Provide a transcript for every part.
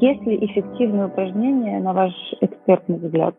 Есть ли эффективные упражнения, на ваш экспертный взгляд,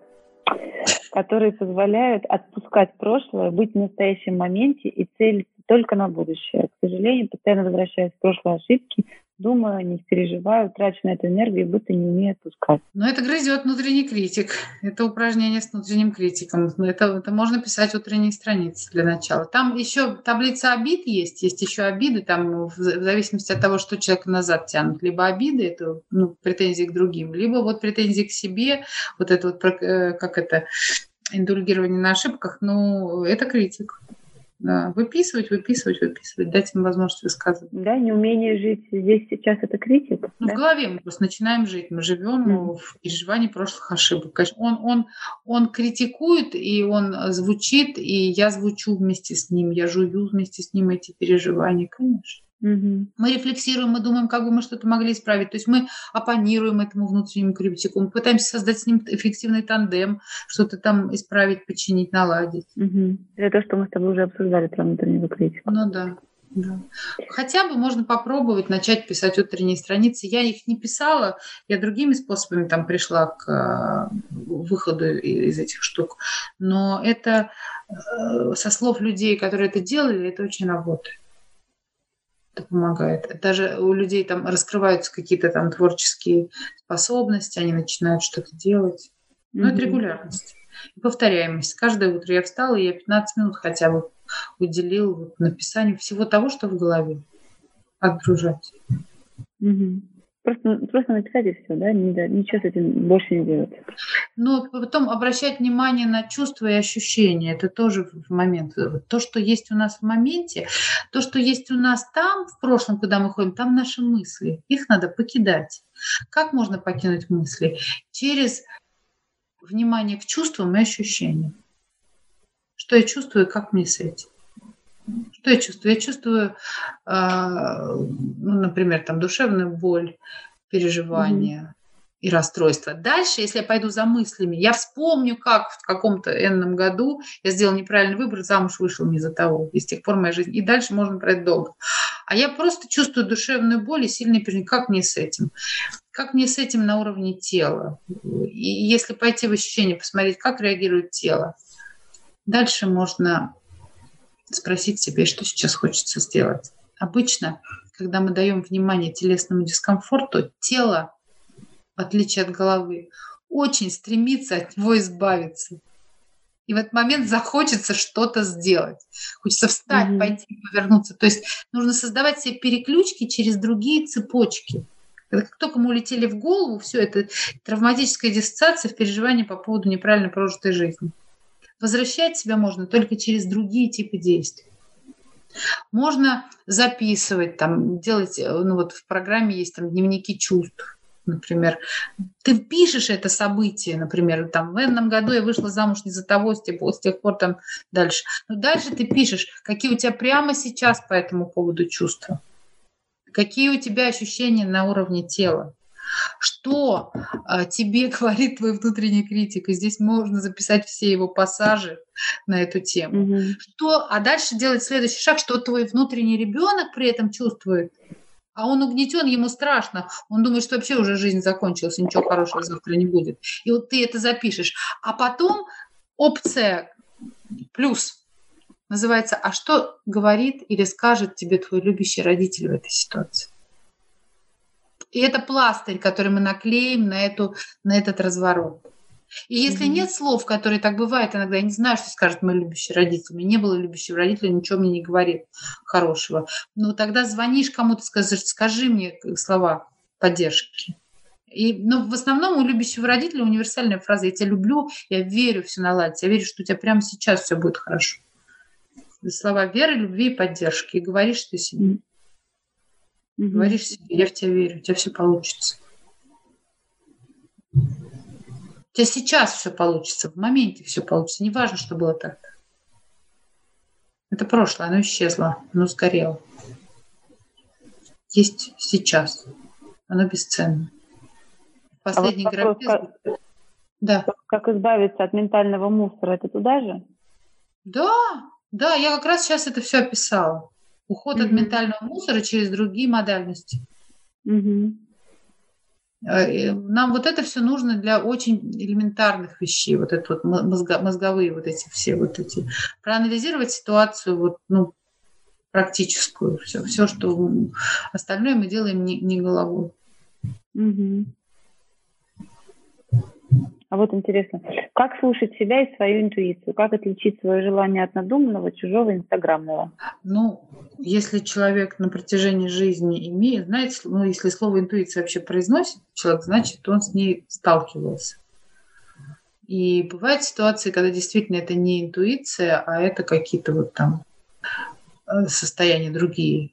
которые позволяют отпускать прошлое, быть в настоящем моменте и целиться только на будущее? К сожалению, постоянно возвращаясь в прошлые ошибки, думаю, не переживаю, трачу на эту энергию, будто не умею отпускать. Но это грызет внутренний критик. Это упражнение с внутренним критиком. Это, это можно писать утренние страницы для начала. Там еще таблица обид есть, есть еще обиды, там в зависимости от того, что человек назад тянут. Либо обиды, это ну, претензии к другим, либо вот претензии к себе, вот это вот, э, как это, индульгирование на ошибках, ну, это критик. Да, выписывать, выписывать, выписывать, дать им возможность высказывать. Да, неумение жить здесь сейчас это критик. Ну, да? В голове мы просто начинаем жить, мы живем mm. в переживании прошлых ошибок. Конечно, он, он, он критикует, и он звучит, и я звучу вместе с ним, я жую вместе с ним эти переживания, конечно. Угу. Мы рефлексируем, мы думаем, как бы мы что-то могли исправить. То есть мы оппонируем этому внутреннему критику, мы пытаемся создать с ним эффективный тандем, что-то там исправить, починить, наладить. Угу. Это то, что мы с тобой уже обсуждали про внутреннюю критику. Ну да. Да. Хотя бы можно попробовать начать писать утренние страницы. Я их не писала, я другими способами там пришла к э, выходу из этих штук. Но это э, со слов людей, которые это делали, это очень работает это помогает. Даже у людей там раскрываются какие-то там творческие способности, они начинают что-то делать. Но mm-hmm. это регулярность. И повторяемость. Каждое утро я встала, и я 15 минут хотя бы уделил вот написанию всего того, что в голове. Отгружать. Mm-hmm. Просто, просто написать и все, да? Ничего с этим больше не делать. Но потом обращать внимание на чувства и ощущения. Это тоже в момент. То, что есть у нас в моменте, то, что есть у нас там, в прошлом, куда мы ходим, там наши мысли. Их надо покидать. Как можно покинуть мысли? Через внимание к чувствам и ощущениям. Что я чувствую, как мне с этим? Что я чувствую? Я чувствую, э, ну, например, там душевную боль, переживания mm-hmm. и расстройство. Дальше, если я пойду за мыслями, я вспомню, как в каком-то энном году я сделал неправильный выбор, замуж вышел не за того. И с тех пор моя жизнь. И дальше можно брать долго. А я просто чувствую душевную боль и сильное переживание. Как мне с этим? Как мне с этим на уровне тела? И если пойти в ощущение, посмотреть, как реагирует тело, дальше можно спросить себе, что сейчас хочется сделать. Обычно, когда мы даем внимание телесному дискомфорту, тело, в отличие от головы, очень стремится от него избавиться. И в этот момент захочется что-то сделать. Хочется встать, mm-hmm. пойти, повернуться. То есть нужно создавать себе переключки через другие цепочки. Как только мы улетели в голову, все это травматическая диссоциация в переживании по поводу неправильно прожитой жизни. Возвращать себя можно только через другие типы действий. Можно записывать, там, делать, э, ну вот в программе есть там дневники чувств, например. Ты пишешь это событие, например, там, в этом году я вышла замуж не за того, с тех, с тех пор там дальше. Но дальше ты пишешь, какие у тебя прямо сейчас по этому поводу чувства, какие у тебя ощущения на уровне тела. Что а, тебе говорит твой внутренний критик? И здесь можно записать все его пассажи на эту тему. Угу. Что, а дальше делать следующий шаг, что твой внутренний ребенок при этом чувствует. А он угнетен, ему страшно. Он думает, что вообще уже жизнь закончилась, ничего хорошего завтра не будет. И вот ты это запишешь. А потом опция плюс называется «А что говорит или скажет тебе твой любящий родитель в этой ситуации?» И это пластырь, который мы наклеим на, эту, на этот разворот. И если mm-hmm. нет слов, которые так бывает иногда, я не знаю, что скажет мой любящий родитель. У меня не было любящего родителя, ничего мне не говорит хорошего. Но тогда звонишь кому-то, скажешь, скажи мне слова поддержки. И, но в основном у любящего родителя универсальная фраза «я тебя люблю, я верю, все наладится, я верю, что у тебя прямо сейчас все будет хорошо». Слова веры, любви и поддержки. И говоришь ты себе. Угу. Говоришь себе, я в тебя верю, у тебя все получится. У тебя сейчас все получится, в моменте все получится. Не важно, что было так. Это прошлое, оно исчезло, оно сгорело. Есть сейчас. Оно бесценно. Последний а вот вопрос, как, да. как избавиться от ментального мусора, это туда же? Да, да, я как раз сейчас это все описала. Уход mm-hmm. от ментального мусора через другие модальности. Mm-hmm. Нам вот это все нужно для очень элементарных вещей, вот это вот мозго, мозговые вот эти все вот эти. Проанализировать ситуацию вот, ну, практическую, все, все, что остальное мы делаем не, не головой. Угу. А вот интересно, как слушать себя и свою интуицию? Как отличить свое желание от надуманного, чужого, инстаграмного? Ну, если человек на протяжении жизни имеет, знаете, ну, если слово интуиция вообще произносит человек, значит, он с ней сталкивался. И бывают ситуации, когда действительно это не интуиция, а это какие-то вот там э, состояния другие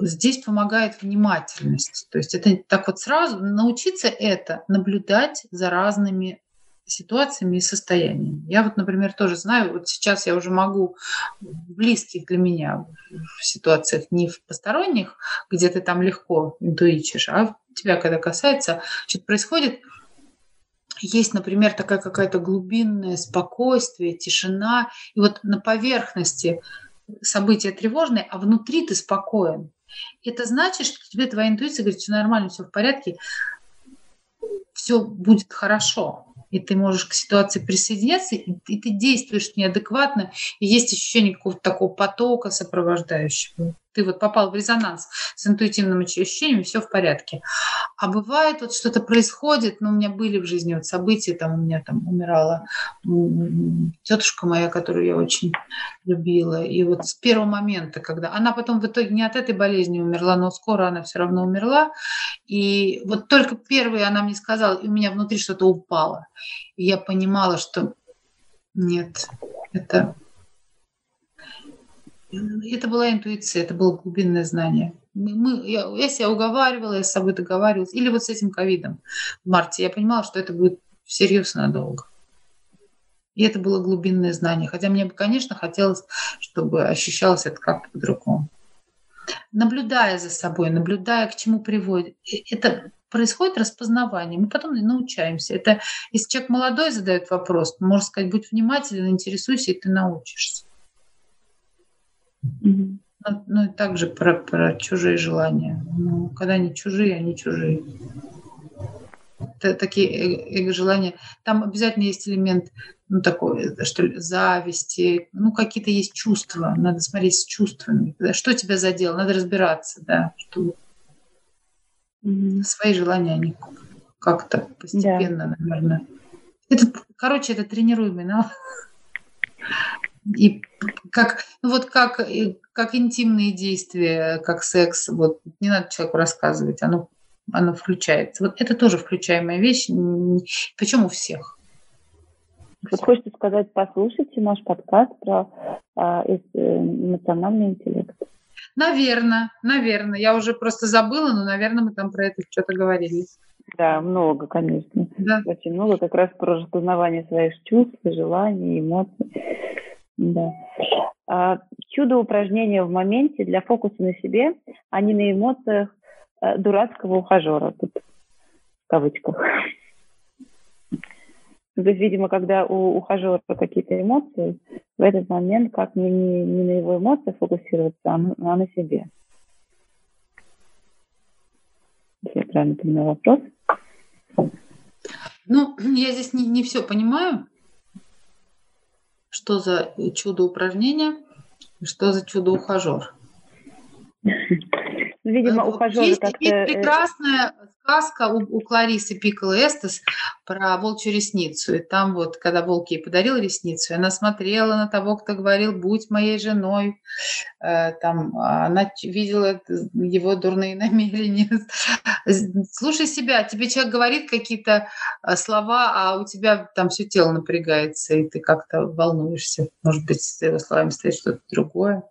здесь помогает внимательность. То есть это так вот сразу научиться это наблюдать за разными ситуациями и состояниями. Я вот, например, тоже знаю, вот сейчас я уже могу в близких для меня в ситуациях, не в посторонних, где ты там легко интуичишь, а тебя, когда касается, что-то происходит, есть, например, такая какая-то глубинное спокойствие, тишина, и вот на поверхности события тревожные, а внутри ты спокоен. Это значит, что тебе твоя интуиция говорит, все нормально, все в порядке, все будет хорошо. И ты можешь к ситуации присоединяться, и, и ты действуешь неадекватно, и есть ощущение какого-то такого потока сопровождающего ты вот попал в резонанс с интуитивным ощущением, все в порядке. А бывает вот что-то происходит, ну, у меня были в жизни вот события, там у меня там умирала тетушка моя, которую я очень любила, и вот с первого момента, когда она потом в итоге не от этой болезни умерла, но скоро она все равно умерла, и вот только первый она мне сказала, и у меня внутри что-то упало, и я понимала, что нет, это это была интуиция, это было глубинное знание. Мы, я, я себя уговаривала, я с собой договаривалась. Или вот с этим ковидом в марте. Я понимала, что это будет всерьез надолго. И это было глубинное знание. Хотя мне бы, конечно, хотелось, чтобы ощущалось это как-то по-другому. Наблюдая за собой, наблюдая, к чему приводит. Это происходит распознавание. Мы потом научаемся. Это если человек молодой задает вопрос, можно сказать, будь внимателен, интересуйся, и ты научишься. Ну, ну и также про, про чужие желания. Ну, когда они чужие, они чужие. Это такие эго-желания. Там обязательно есть элемент, ну, такой, что ли, зависти, ну, какие-то есть чувства. Надо смотреть с чувствами. Что тебя задело? Надо разбираться, да. Что... Mm-hmm. Свои желания, они как-то постепенно, да. наверное. Это, короче, это тренируемый навык. И как, вот как, как интимные действия, как секс, вот не надо человеку рассказывать, оно, оно включается. Вот это тоже включаемая вещь, причем у всех. Вот хочется сказать, послушайте наш подкаст про а, э, эмоциональный интеллект. Наверное, наверное. Я уже просто забыла, но, наверное, мы там про это что-то говорили. Да, много, конечно. Да. Очень много как раз про распознавание своих чувств, желаний, эмоций. Да. А, чудо упражнения в моменте для фокуса на себе, а не на эмоциях а, дурацкого ухажера, тут в кавычках. То есть, видимо, когда у ухажера какие-то эмоции, в этот момент как не, не, не на его эмоциях фокусироваться, а на, а на себе. Если я правильно понимаю вопрос. Ну, я здесь не, не все понимаю что за чудо упражнение, что за чудо ухажер. Видимо, ухажеры есть, как-то... Есть э, прекрасная сказка у, у Кларисы Пикколо Эстес про волчью ресницу. И там вот, когда волк ей подарил ресницу, она смотрела на того, кто говорил «будь моей женой». Э, там она видела его дурные намерения. Слушай себя, тебе человек говорит какие-то э, слова, а у тебя там все тело напрягается, и ты как-то волнуешься. Может быть, с его словами стоит что-то другое.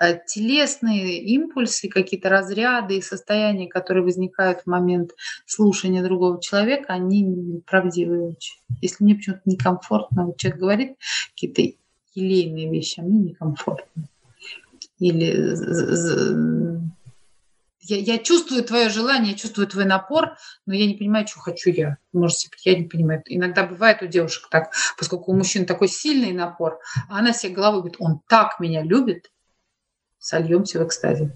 Э, телесные импульсы, какие-то разряды и состояния, которые возникают в момент слушания другого человека, они правдивые очень. Если мне почему-то некомфортно, вот человек говорит какие-то елейные вещи, а мне некомфортно. Или я, я чувствую твое желание, я чувствую твой напор, но я не понимаю, что хочу я. Может, я не понимаю. Иногда бывает у девушек так, поскольку у мужчин такой сильный напор, а она себе головой говорит, он так меня любит, сольемся в экстазе.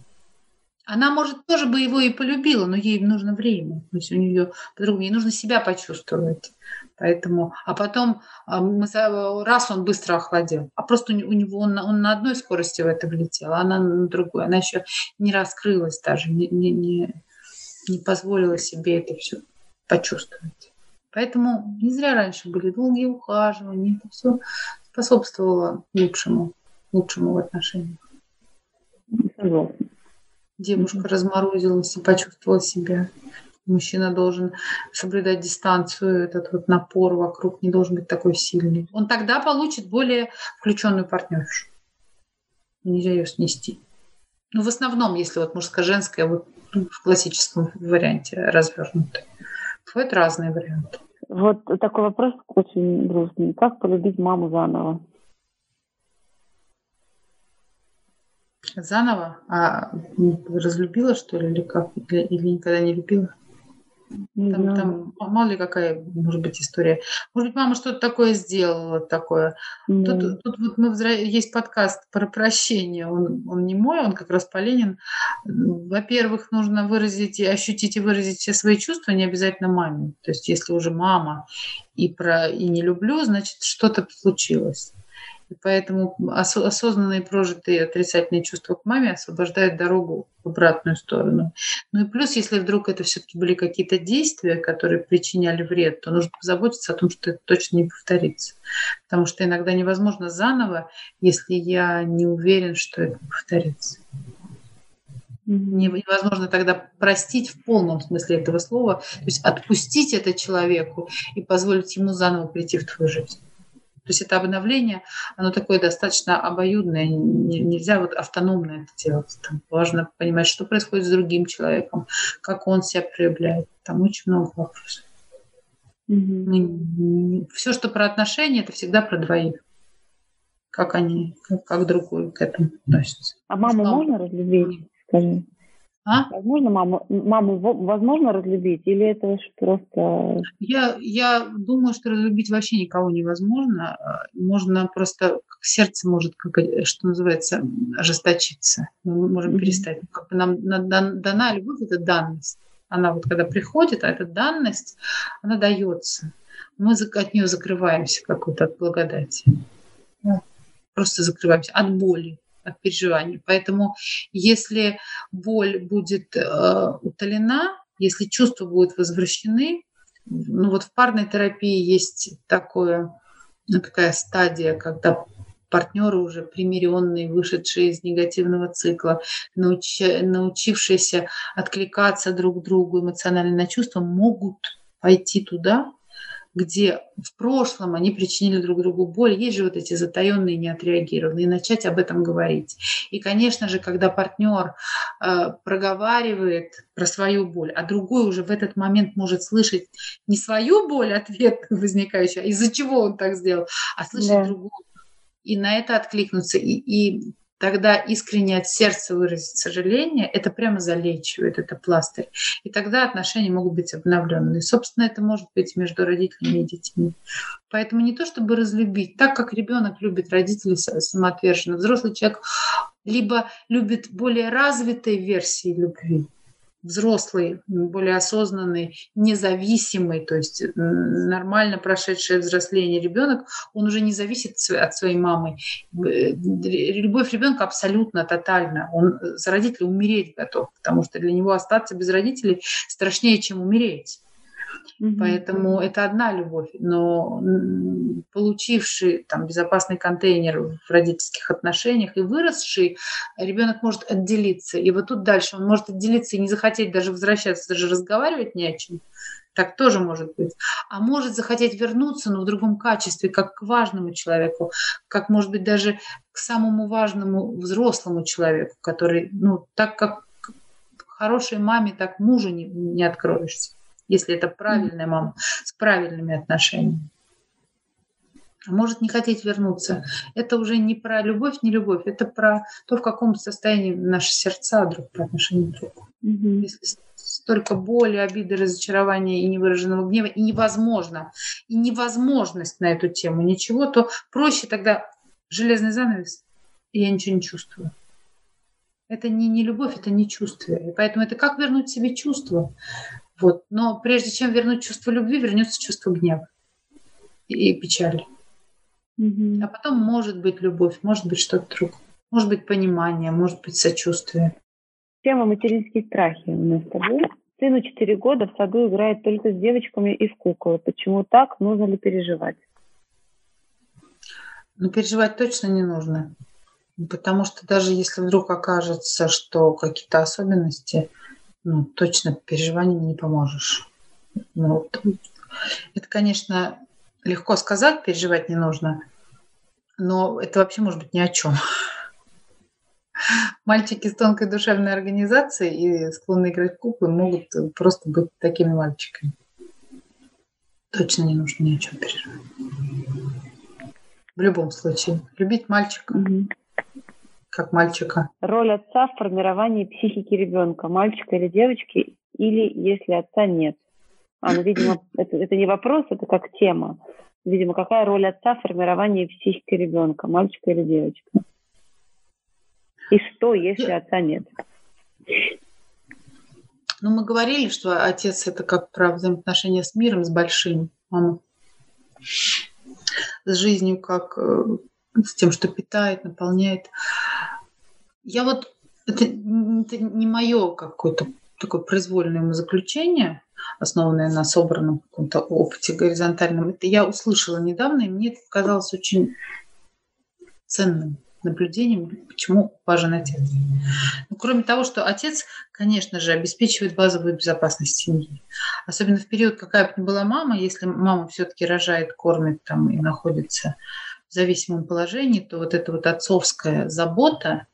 Она, может, тоже бы его и полюбила, но ей нужно время. То есть у нее по-другому, ей нужно себя почувствовать. Поэтому, а потом а, мы, раз он быстро охладел, а просто у него он, он на одной скорости в это влетел, а она на другой. Она еще не раскрылась даже, не, не, не, не позволила себе это все почувствовать. Поэтому не зря раньше были долгие ухаживания, это все способствовало лучшему, лучшему в отношениях. Согласна. Девушка mm-hmm. разморозилась и почувствовала себя. Мужчина должен соблюдать дистанцию, этот вот напор вокруг не должен быть такой сильный. Он тогда получит более включенную партнершу. Нельзя ее снести. Ну, в основном, если вот мужско-женское, вот в классическом варианте развернуто. Бывают разные варианты. Вот такой вопрос очень грустный. Как полюбить маму заново? Заново? А разлюбила, что ли, или как? Или, или никогда не любила? Там, да. там мало ли какая может быть история. Может быть, мама что-то такое сделала такое. Да. Тут, тут вот мы есть подкаст про прощение. Он, он не мой, он как раз Поленин. Во-первых, нужно выразить и ощутить и выразить все свои чувства, не обязательно маме. То есть, если уже мама и про и не люблю, значит, что-то случилось. И поэтому осознанные прожитые отрицательные чувства к маме освобождают дорогу в обратную сторону. Ну и плюс, если вдруг это все-таки были какие-то действия, которые причиняли вред, то нужно позаботиться о том, что это точно не повторится. Потому что иногда невозможно заново, если я не уверен, что это повторится. Невозможно тогда простить в полном смысле этого слова, то есть отпустить это человеку и позволить ему заново прийти в твою жизнь. То есть это обновление, оно такое достаточно обоюдное, нельзя вот автономно это делать. Там важно понимать, что происходит с другим человеком, как он себя проявляет. Там очень много вопросов. Mm-hmm. Все, что про отношения, это всегда про двоих. Как они, как, как другой к этому относятся. А маму что? можно разлюбить? Скажи. А? Возможно, маму, маму возможно разлюбить или это просто... Я, я думаю, что разлюбить вообще никого невозможно. Можно просто, сердце может, как, что называется, ожесточиться. Мы можем mm-hmm. перестать. Как бы нам дана любовь, это данность. Она вот когда приходит, а эта данность, она дается. Мы от нее закрываемся, как вот от благодати. Просто закрываемся от боли от переживаний. Поэтому если боль будет э, утолена, если чувства будут возвращены, ну вот в парной терапии есть такое, ну, такая стадия, когда партнеры уже примиренные, вышедшие из негативного цикла, научи, научившиеся откликаться друг другу эмоционально на чувства, могут пойти туда, где в прошлом они причинили друг другу боль, есть же вот эти затаенные, неотреагированные, и начать об этом говорить. И, конечно же, когда партнер э, проговаривает про свою боль, а другой уже в этот момент может слышать не свою боль, ответ возникающий, а из-за чего он так сделал, а слышать да. другую. И на это откликнуться. И, и тогда искренне от сердца выразить сожаление, это прямо залечивает, это пластырь. И тогда отношения могут быть обновленные. Собственно, это может быть между родителями и детьми. Поэтому не то, чтобы разлюбить, так как ребенок любит родителей самоотверженно, взрослый человек либо любит более развитые версии любви, взрослый, более осознанный, независимый, то есть нормально прошедшее взросление ребенок, он уже не зависит от своей мамы. Э, любовь ребенка абсолютно тотальна. Он за родителей умереть готов, потому что для него остаться без родителей страшнее, чем умереть. Mm-hmm. Поэтому это одна любовь, но получивший там безопасный контейнер в родительских отношениях и выросший, ребенок может отделиться. И вот тут дальше он может отделиться и не захотеть даже возвращаться, даже разговаривать не о чем. Так тоже может быть. А может захотеть вернуться, но в другом качестве, как к важному человеку, как, может быть, даже к самому важному взрослому человеку, который, ну, так как хорошей маме, так мужу не, не откроешься если это правильная мама, с правильными отношениями. Может не хотеть вернуться. Это уже не про любовь, не любовь, это про то, в каком состоянии наши сердца друг по отношению к другу. Mm-hmm. Если столько боли, обиды, разочарования и невыраженного гнева, и невозможно, и невозможность на эту тему ничего, то проще тогда железный занавес, и я ничего не чувствую. Это не, не любовь, это не чувство. И поэтому это как вернуть себе чувство. Вот. Но прежде чем вернуть чувство любви, вернется чувство гнева и, печали. Mm-hmm. А потом может быть любовь, может быть что-то другое. Может быть понимание, может быть сочувствие. Тема материнские страхи у нас с тобой. Сыну 4 года в саду играет только с девочками и в куклы. Почему так? Нужно ли переживать? Ну, переживать точно не нужно. Потому что даже если вдруг окажется, что какие-то особенности, ну, точно переживаниями не поможешь. Ну, это, конечно, легко сказать, переживать не нужно, но это вообще может быть ни о чем. Мальчики с тонкой душевной организацией и склонны играть в куклы могут просто быть такими мальчиками. Точно не нужно ни о чем переживать. В любом случае. Любить мальчика. Угу. Как мальчика. Роль отца в формировании психики ребенка, мальчика или девочки, или если отца нет. А, ну, видимо, это, это не вопрос, это как тема. Видимо, какая роль отца в формировании психики ребенка, мальчика или девочка? И что, если отца нет? Ну, мы говорили, что отец это как про взаимоотношения с миром, с большим. Он с жизнью как э, с тем, что питает, наполняет. Я вот это, это не мое какое-то такое произвольное заключение, основанное на собранном каком-то опыте горизонтальном. Это я услышала недавно, и мне это показалось очень ценным наблюдением, почему важен отец. Ну, кроме того, что отец, конечно же, обеспечивает базовую безопасность семьи. Особенно в период, какая бы ни была мама, если мама все-таки рожает, кормит там и находится в зависимом положении, то вот эта вот отцовская забота,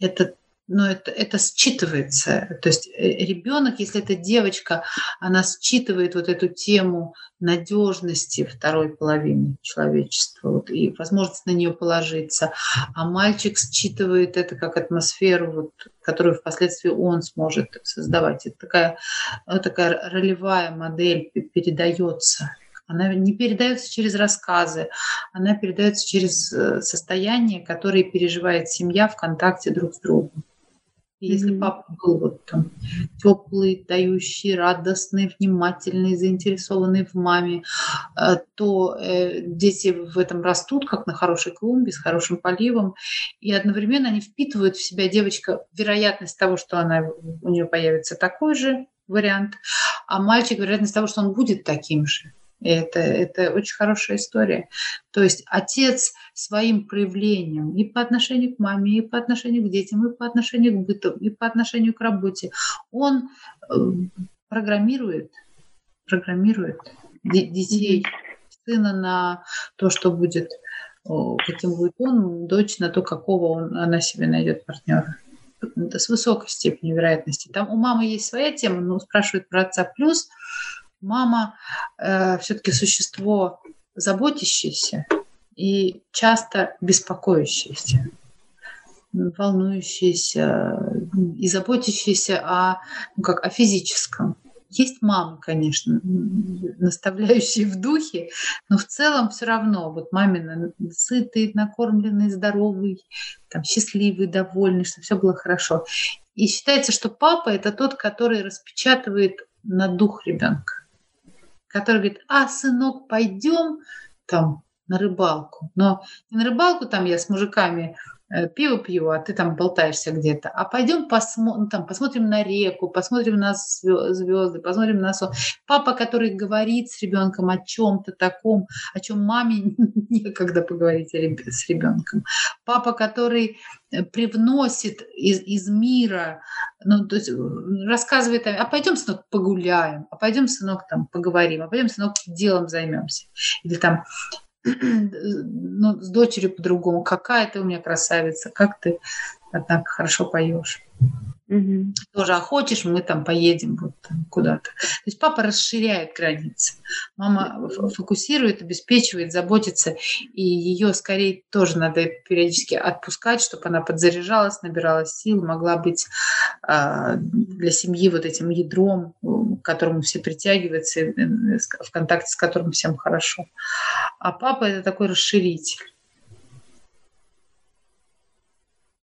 это но это, это считывается. То есть э, ребенок, если это девочка, она считывает вот эту тему надежности второй половины человечества вот, и возможность на нее положиться. А мальчик считывает это как атмосферу, вот, которую впоследствии он сможет создавать. Это такая, такая ролевая модель передается. Она не передается через рассказы, она передается через э, состояние, которое переживает семья в контакте друг с другом. И если папа был вот там теплый, дающий, радостный, внимательный, заинтересованный в маме, э, то э, дети в этом растут, как на хорошей клумбе, с хорошим поливом, и одновременно они впитывают в себя девочка вероятность того, что она, у нее появится такой же вариант, а мальчик вероятность того, что он будет таким же. Это, это очень хорошая история. То есть отец своим проявлением и по отношению к маме, и по отношению к детям, и по отношению к быту, и по отношению к работе, он э, программирует, программирует детей, сына на то, что будет, каким будет он, дочь на то, какого он, она себе найдет партнера с высокой степенью вероятности. Там у мамы есть своя тема, но спрашивают про отца плюс – мама э, все-таки существо заботящееся и часто беспокоящееся, волнующееся и заботящееся о, ну, как, о физическом. Есть мамы, конечно, наставляющие в духе, но в целом все равно вот мамина сытый, накормленный, здоровый, там, счастливый, довольный, что все было хорошо. И считается, что папа это тот, который распечатывает на дух ребенка который говорит, а, сынок, пойдем там на рыбалку. Но не на рыбалку там я с мужиками пиво пью, а ты там болтаешься где-то. А пойдем посмо- ну, там, посмотрим на реку, посмотрим на звезды, посмотрим на сон. Папа, который говорит с ребенком о чем-то таком, о чем маме некогда поговорить с ребенком. Папа, который э, привносит из, из мира, ну, то есть э, рассказывает, а пойдем, сынок, погуляем, а пойдем, сынок, там, поговорим, а пойдем, сынок, делом займемся. Или там, ну, с дочерью по-другому. Какая ты у меня красавица, как ты так хорошо поешь. Угу. Тоже, а хочешь, мы там поедем вот куда-то. То есть папа расширяет границы. Мама фокусирует, обеспечивает, заботится. И ее скорее тоже надо периодически отпускать, чтобы она подзаряжалась, набирала сил, могла быть э, для семьи вот этим ядром, к которому все притягиваются, э, в контакте с которым всем хорошо. А папа это такой расширитель.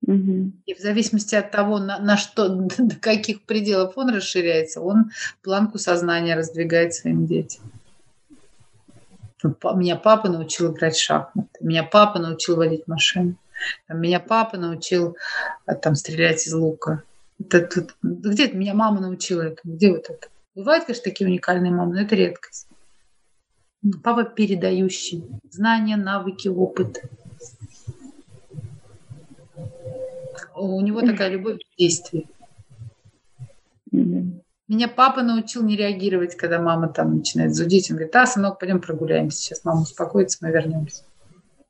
Угу. И в зависимости от того, на, на что, до каких пределов он расширяется, он планку сознания раздвигает своим детям. Меня папа научил играть в шахматы, меня папа научил водить машину, меня папа научил а, там, стрелять из лука. Это, тут, где это меня мама научила это? Где вот это? Бывают, конечно, такие уникальные мамы, но это редкость. Папа передающий знания, навыки, опыт. У него такая любовь к действию. Меня папа научил не реагировать, когда мама там начинает зудить. Он говорит, а, сынок, пойдем прогуляемся. Сейчас мама успокоится, мы вернемся.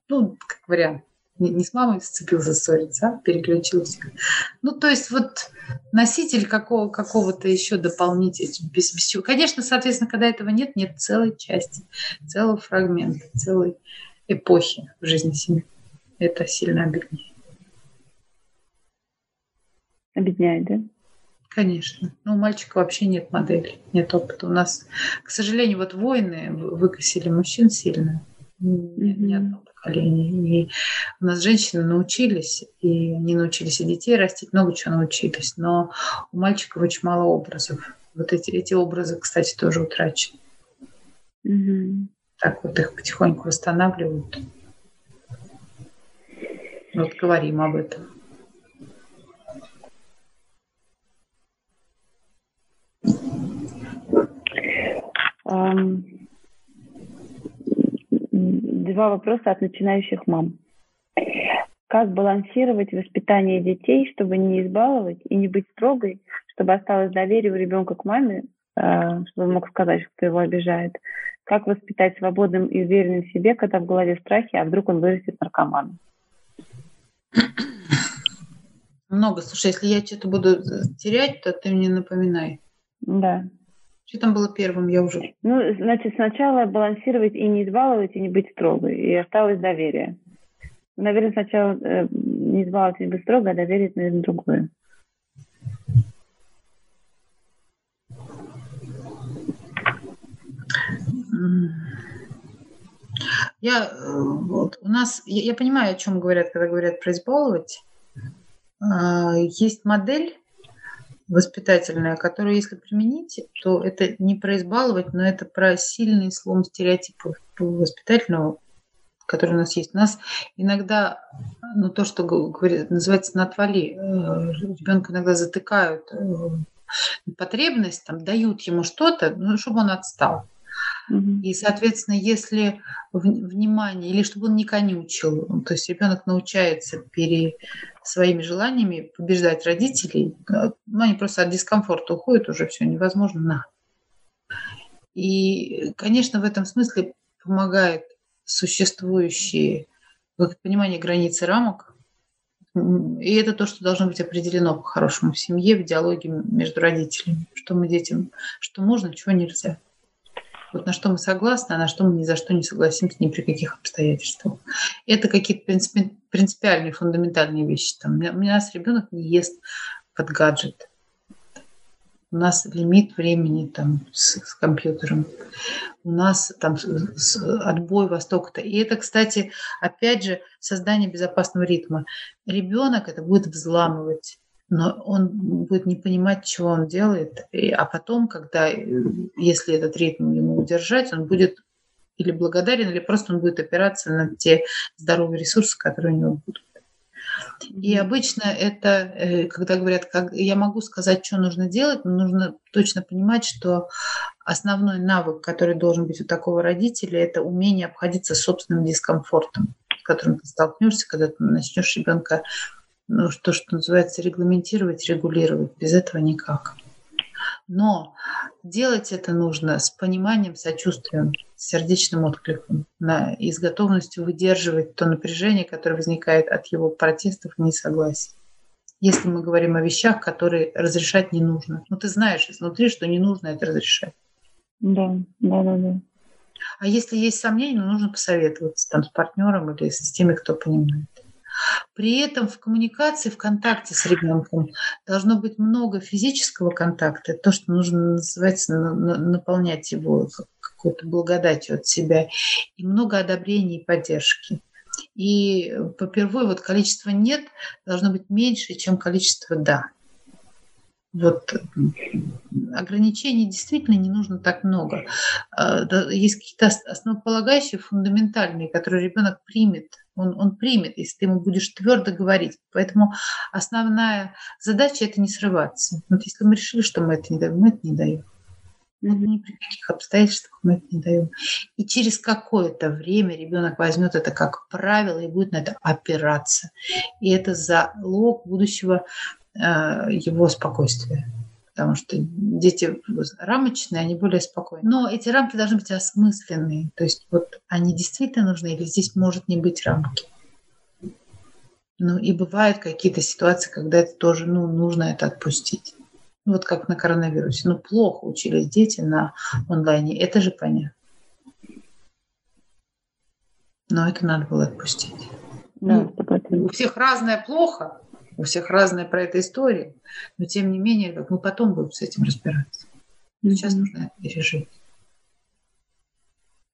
Ну, как вариант. Не, не с мамой сцепился, ссориться, а переключился. Ну, то есть вот носитель какого, какого-то еще дополнительного. Без, без чего. Конечно, соответственно, когда этого нет, нет целой части, целого фрагмента, целой эпохи в жизни семьи. Это сильно обиднее. Объединяет, да? Конечно. Ну, у мальчика вообще нет модели, нет опыта. У нас, к сожалению, вот войны выкосили мужчин сильно. Ни, ни одно поколение. И у нас женщины научились, и они научились и детей растить, много чего научились. Но у мальчиков очень мало образов. Вот эти, эти образы, кстати, тоже утрачены. Угу. Так вот их потихоньку восстанавливают. Вот говорим об этом. Два вопроса от начинающих мам. Как балансировать воспитание детей, чтобы не избаловать и не быть строгой, чтобы осталось доверие у ребенка к маме, а, чтобы он мог сказать, что его обижает? Как воспитать свободным и уверенным в себе, когда в голове страхи, а вдруг он вырастет наркоманом? Много. Слушай, если я что-то буду терять, то ты мне напоминай. Да. Что там было первым, я уже... Ну, значит, сначала балансировать и не избаловать, и не быть строгой. И осталось доверие. Наверное, сначала э, не избаловать и не быть строгой, а доверить, наверное, другое. Я, э, вот, у нас, я, я понимаю, о чем говорят, когда говорят про избаловать. А, есть модель воспитательная, которую, если применить, то это не про избаловать, но это про сильный слом стереотипов воспитательного, который у нас есть. У нас иногда, ну, то, что говорит, называется на отвали, э, ребенка иногда затыкают э, потребность, там, дают ему что-то, ну, чтобы он отстал. И, соответственно, если внимание, или чтобы он не конючил, то есть ребенок научается пере своими желаниями побеждать родителей, ну, они просто от дискомфорта уходят, уже все невозможно на. И, конечно, в этом смысле помогает существующие понимание границы рамок, и это то, что должно быть определено по-хорошему в семье, в диалоге между родителями, что мы детям, что можно, чего нельзя. Вот на что мы согласны, а на что мы ни за что не согласимся ни при каких обстоятельствах. Это какие-то принципи, принципиальные, фундаментальные вещи. Там, у нас ребенок не ест под гаджет. У нас лимит времени там с, с компьютером. У нас там с, отбой во столько-то. И это, кстати, опять же, создание безопасного ритма. Ребенок это будет взламывать но он будет не понимать, чего он делает. И, а потом, когда, э, если этот ритм ему удержать, он будет или благодарен, или просто он будет опираться на те здоровые ресурсы, которые у него будут. И обычно это, э, когда говорят, как я могу сказать, что нужно делать, но нужно точно понимать, что основной навык, который должен быть у такого родителя, это умение обходиться собственным дискомфортом, с которым ты столкнешься, когда ты начнешь ребенка ну, то, что называется, регламентировать, регулировать. Без этого никак. Но делать это нужно с пониманием, сочувствием, с сердечным откликом на, и с готовностью выдерживать то напряжение, которое возникает от его протестов и несогласия. Если мы говорим о вещах, которые разрешать не нужно. Ну, ты знаешь изнутри, что не нужно это разрешать. Да, да, да, да. А если есть сомнения, ну, нужно посоветоваться там с партнером или с теми, кто понимает. При этом в коммуникации, в контакте с ребенком должно быть много физического контакта, то, что нужно называется наполнять его какой-то благодатью от себя, и много одобрения и поддержки. И попервой вот количество «нет» должно быть меньше, чем количество «да». Вот ограничений действительно не нужно так много. А, есть какие-то основополагающие, фундаментальные, которые ребенок примет. Он, он примет, если ты ему будешь твердо говорить. Поэтому основная задача – это не срываться. Вот если мы решили, что мы это не даем, мы это не даем. Вот ни при каких обстоятельствах мы это не даем. И через какое-то время ребенок возьмет это как правило и будет на это опираться. И это залог будущего его спокойствия. Потому что дети рамочные, они более спокойны. Но эти рамки должны быть осмысленные. То есть вот они действительно нужны или здесь может не быть рамки. Ну и бывают какие-то ситуации, когда это тоже ну, нужно это отпустить. Вот как на коронавирусе. Ну, плохо учились дети на онлайне. Это же понятно. Но это надо было отпустить. Да, ну, у всех разное плохо, у всех разная про это история, но тем не менее, как мы потом будем с этим разбираться. Сейчас mm-hmm. нужно пережить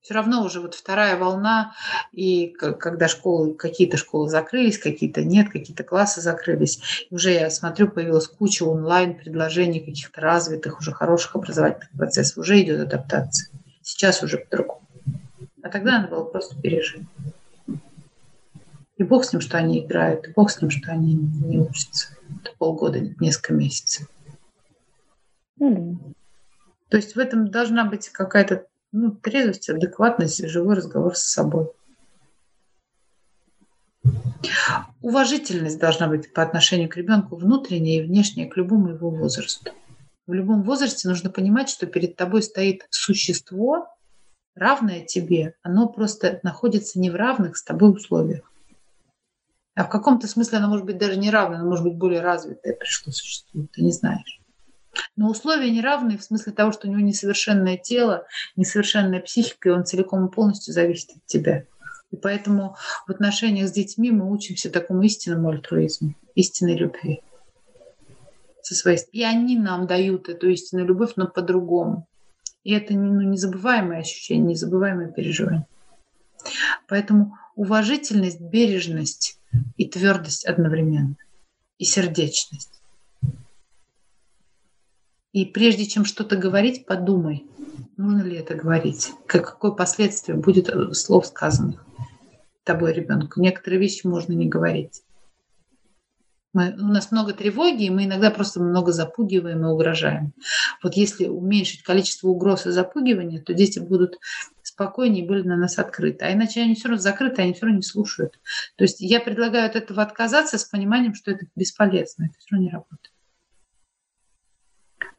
все равно уже вот вторая волна, и когда школы, какие-то школы закрылись, какие-то нет, какие-то классы закрылись, уже я смотрю, появилась куча онлайн-предложений каких-то развитых, уже хороших образовательных процессов, уже идет адаптация. Сейчас уже по-другому. А тогда надо было просто пережить. И бог с ним, что они играют, и бог с ним, что они не учатся. Это полгода, несколько месяцев. Mm-hmm. То есть в этом должна быть какая-то ну, трезвость, адекватность, живой разговор с собой. Уважительность должна быть по отношению к ребенку внутренняя и внешняя к любому его возрасту. В любом возрасте нужно понимать, что перед тобой стоит существо, равное тебе, оно просто находится не в равных с тобой условиях. А в каком-то смысле оно может быть даже не равное, оно может быть более развитое пришло существо, ты не знаешь. Но условия неравные в смысле того, что у него несовершенное тело, несовершенная психика, и он целиком и полностью зависит от тебя. И поэтому в отношениях с детьми мы учимся такому истинному альтруизму, истинной любви. Со своей... И они нам дают эту истинную любовь, но по-другому. И это ну, незабываемое ощущение, незабываемое переживание. Поэтому уважительность, бережность и твердость одновременно. И сердечность. И прежде чем что-то говорить, подумай, нужно ли это говорить, как, какое последствие будет слов сказанных тобой ребенку. Некоторые вещи можно не говорить. Мы, у нас много тревоги, и мы иногда просто много запугиваем и угрожаем. Вот если уменьшить количество угроз и запугивания, то дети будут спокойнее и более на нас открыты. А иначе они все равно закрыты, они все равно не слушают. То есть я предлагаю от этого отказаться с пониманием, что это бесполезно, это все равно не работает.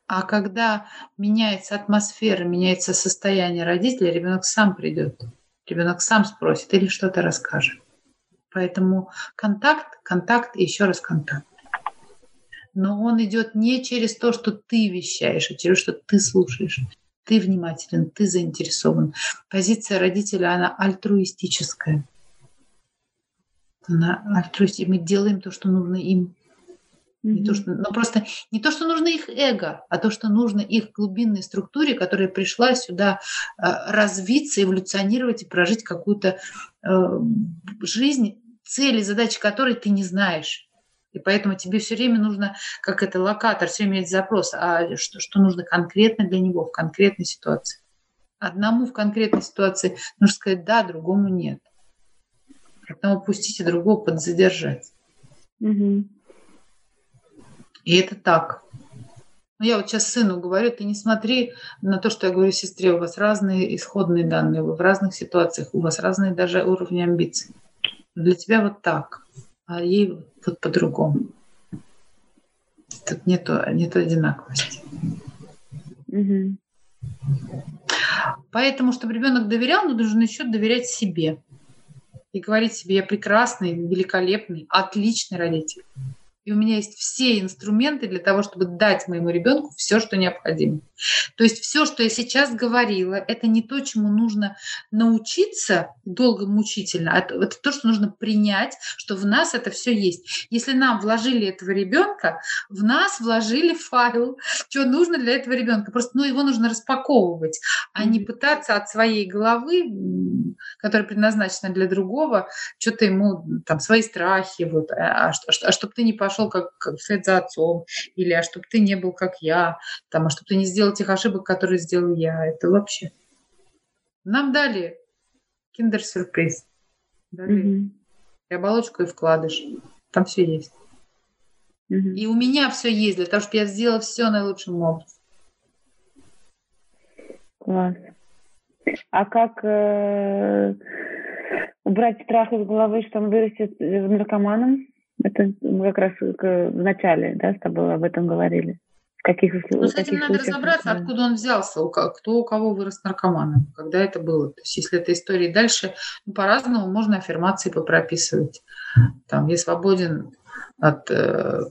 А когда меняется атмосфера, меняется состояние родителей, ребенок сам придет, ребенок сам спросит или что-то расскажет. Поэтому контакт, контакт и еще раз контакт. Но он идет не через то, что ты вещаешь, а через то, что ты слушаешь. Ты внимателен, ты заинтересован. Позиция родителя, она альтруистическая. Она альтруистическая. Мы делаем то, что нужно им. Не то, что, ну, просто не то, что нужно их эго, а то, что нужно их глубинной структуре, которая пришла сюда э, развиться, эволюционировать и прожить какую-то э, жизнь, цели, задачи которой ты не знаешь. И поэтому тебе все время нужно, как это локатор, все время есть запрос, а что, что нужно конкретно для него в конкретной ситуации. Одному в конкретной ситуации нужно сказать да, другому нет. Одного пустить, а другого подзадержать. Угу. И это так. Ну, я вот сейчас сыну говорю, ты не смотри на то, что я говорю сестре, у вас разные исходные данные, вы в разных ситуациях, у вас разные даже уровни амбиций. Для тебя вот так, а ей вот по-другому. Тут нету, нету одинаковости. Угу. Поэтому, чтобы ребенок доверял, он должен еще доверять себе. И говорить себе, я прекрасный, великолепный, отличный родитель. И у меня есть все инструменты для того, чтобы дать моему ребенку все, что необходимо. То есть все, что я сейчас говорила, это не то, чему нужно научиться долго, мучительно, а это то, что нужно принять, что в нас это все есть. Если нам вложили этого ребенка, в нас вложили файл, что нужно для этого ребенка. Просто ну, его нужно распаковывать, а не пытаться от своей головы, которая предназначена для другого, что-то ему там свои страхи, вот, а, а, а, а чтобы ты не пошел как, как вслед за отцом, или а чтобы ты не был как я, там, а чтобы ты не сделал тех ошибок, которые сделал я. Это вообще. Нам дали киндер-сюрприз. Дали mm-hmm. и оболочку, и вкладыш. Там все есть. Mm-hmm. И у меня все есть для того, чтобы я сделала все наилучшим образом. Класс. А как э, убрать страх из головы, что он вырастет наркоманом? Это мы как раз в начале, да, с тобой об этом говорили. В каких Ну, с этим надо разобраться, откуда он взялся, кто у кого вырос наркоманом, когда это было. То есть, если эта история дальше, ну, по-разному можно аффирмации попрописывать. Там, я свободен от э,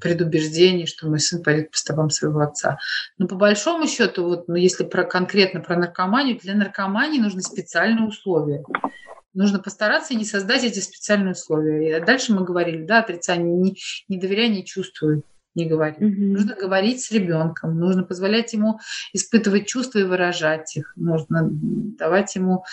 предубеждений, что мой сын пойдет по стопам своего отца. Но по большому счету, вот, ну, если про, конкретно про наркоманию, для наркомании нужны специальные условия. Нужно постараться не создать эти специальные условия. И дальше мы говорили, да, отрицание, не, не доверяя, не говорить. Угу. Нужно говорить с ребенком, нужно позволять ему испытывать чувства и выражать их, нужно давать ему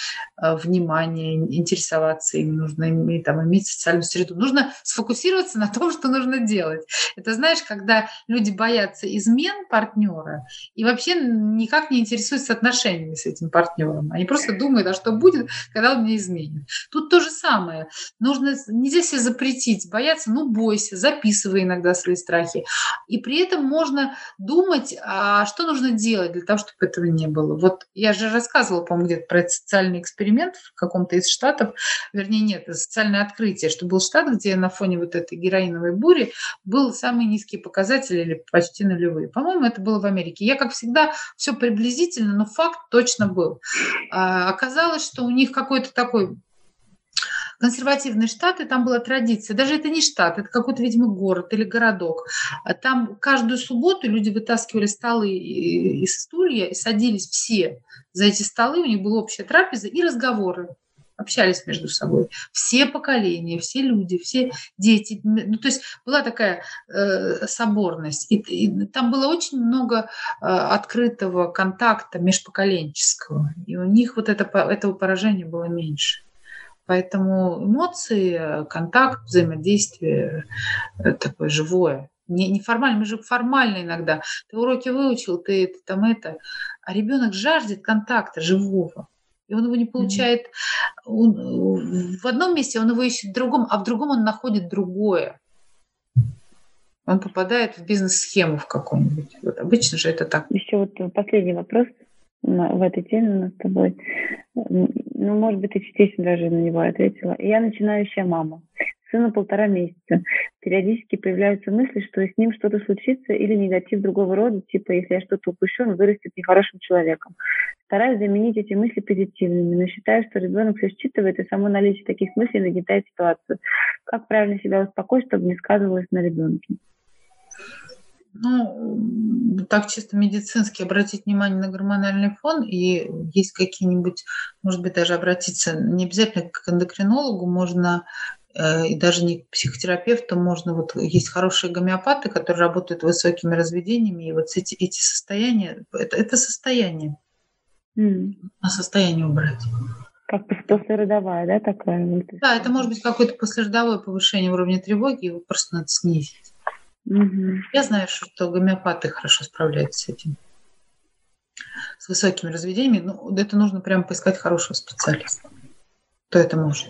э, внимание, интересоваться им, нужно иметь, там, иметь социальную среду. Нужно сфокусироваться на том, что нужно делать. Это знаешь, когда люди боятся измен партнера и вообще никак не интересуются отношениями с этим партнером. Они просто думают, а что будет, когда он мне изменит. Тут то же самое. Нужно, нельзя себе запретить, бояться, ну бойся, записывай иногда свои страхи, и при этом можно думать, а что нужно делать для того, чтобы этого не было. Вот я же рассказывала, по-моему, где-то про социальный эксперимент в каком-то из штатов, вернее, нет, социальное открытие, что был штат, где на фоне вот этой героиновой бури был самый низкий показатель или почти нулевые. По-моему, это было в Америке. Я, как всегда, все приблизительно, но факт точно был. А, оказалось, что у них какой-то такой консервативные штаты, там была традиция, даже это не штат, это какой-то, видимо, город или городок. Там каждую субботу люди вытаскивали столы из стулья и садились все за эти столы, у них была общая трапеза и разговоры общались между собой. Все поколения, все люди, все дети. Ну, то есть была такая э, соборность. И, и там было очень много э, открытого контакта межпоколенческого. И у них вот это, этого поражения было меньше. Поэтому эмоции, контакт, взаимодействие э, такое живое. Не, не формально, мы же формально иногда. Ты уроки выучил, ты, ты там это. А ребенок жаждет контакта живого. И он его не получает он, в одном месте, он его ищет в другом, а в другом он находит другое. Он попадает в бизнес-схему в какую-нибудь. Вот обычно же это так. Еще вот последний вопрос в этой теме у нас с тобой. Ну, может быть, ты частично даже на него ответила. Я начинающая мама. Сыну полтора месяца. Периодически появляются мысли, что с ним что-то случится или негатив другого рода, типа, если я что-то упущу, он вырастет нехорошим человеком. Стараюсь заменить эти мысли позитивными, но считаю, что ребенок все считывает, и само наличие таких мыслей нагнетает ситуацию. Как правильно себя успокоить, чтобы не сказывалось на ребенке? Ну, так чисто медицински обратить внимание на гормональный фон, и есть какие-нибудь, может быть, даже обратиться не обязательно к эндокринологу, можно э, и даже не к психотерапевту, можно, вот есть хорошие гомеопаты, которые работают высокими разведениями, и вот эти, эти состояния, это, это состояние, mm. а состояние убрать. Как послеродовая, да, такая? Да, это может быть какое-то послеродовое повышение уровня тревоги, его просто надо снизить. Угу. Я знаю, что гомеопаты хорошо справляются с этим. С высокими разведениями. Ну, это нужно прямо поискать хорошего специалиста. Кто это может?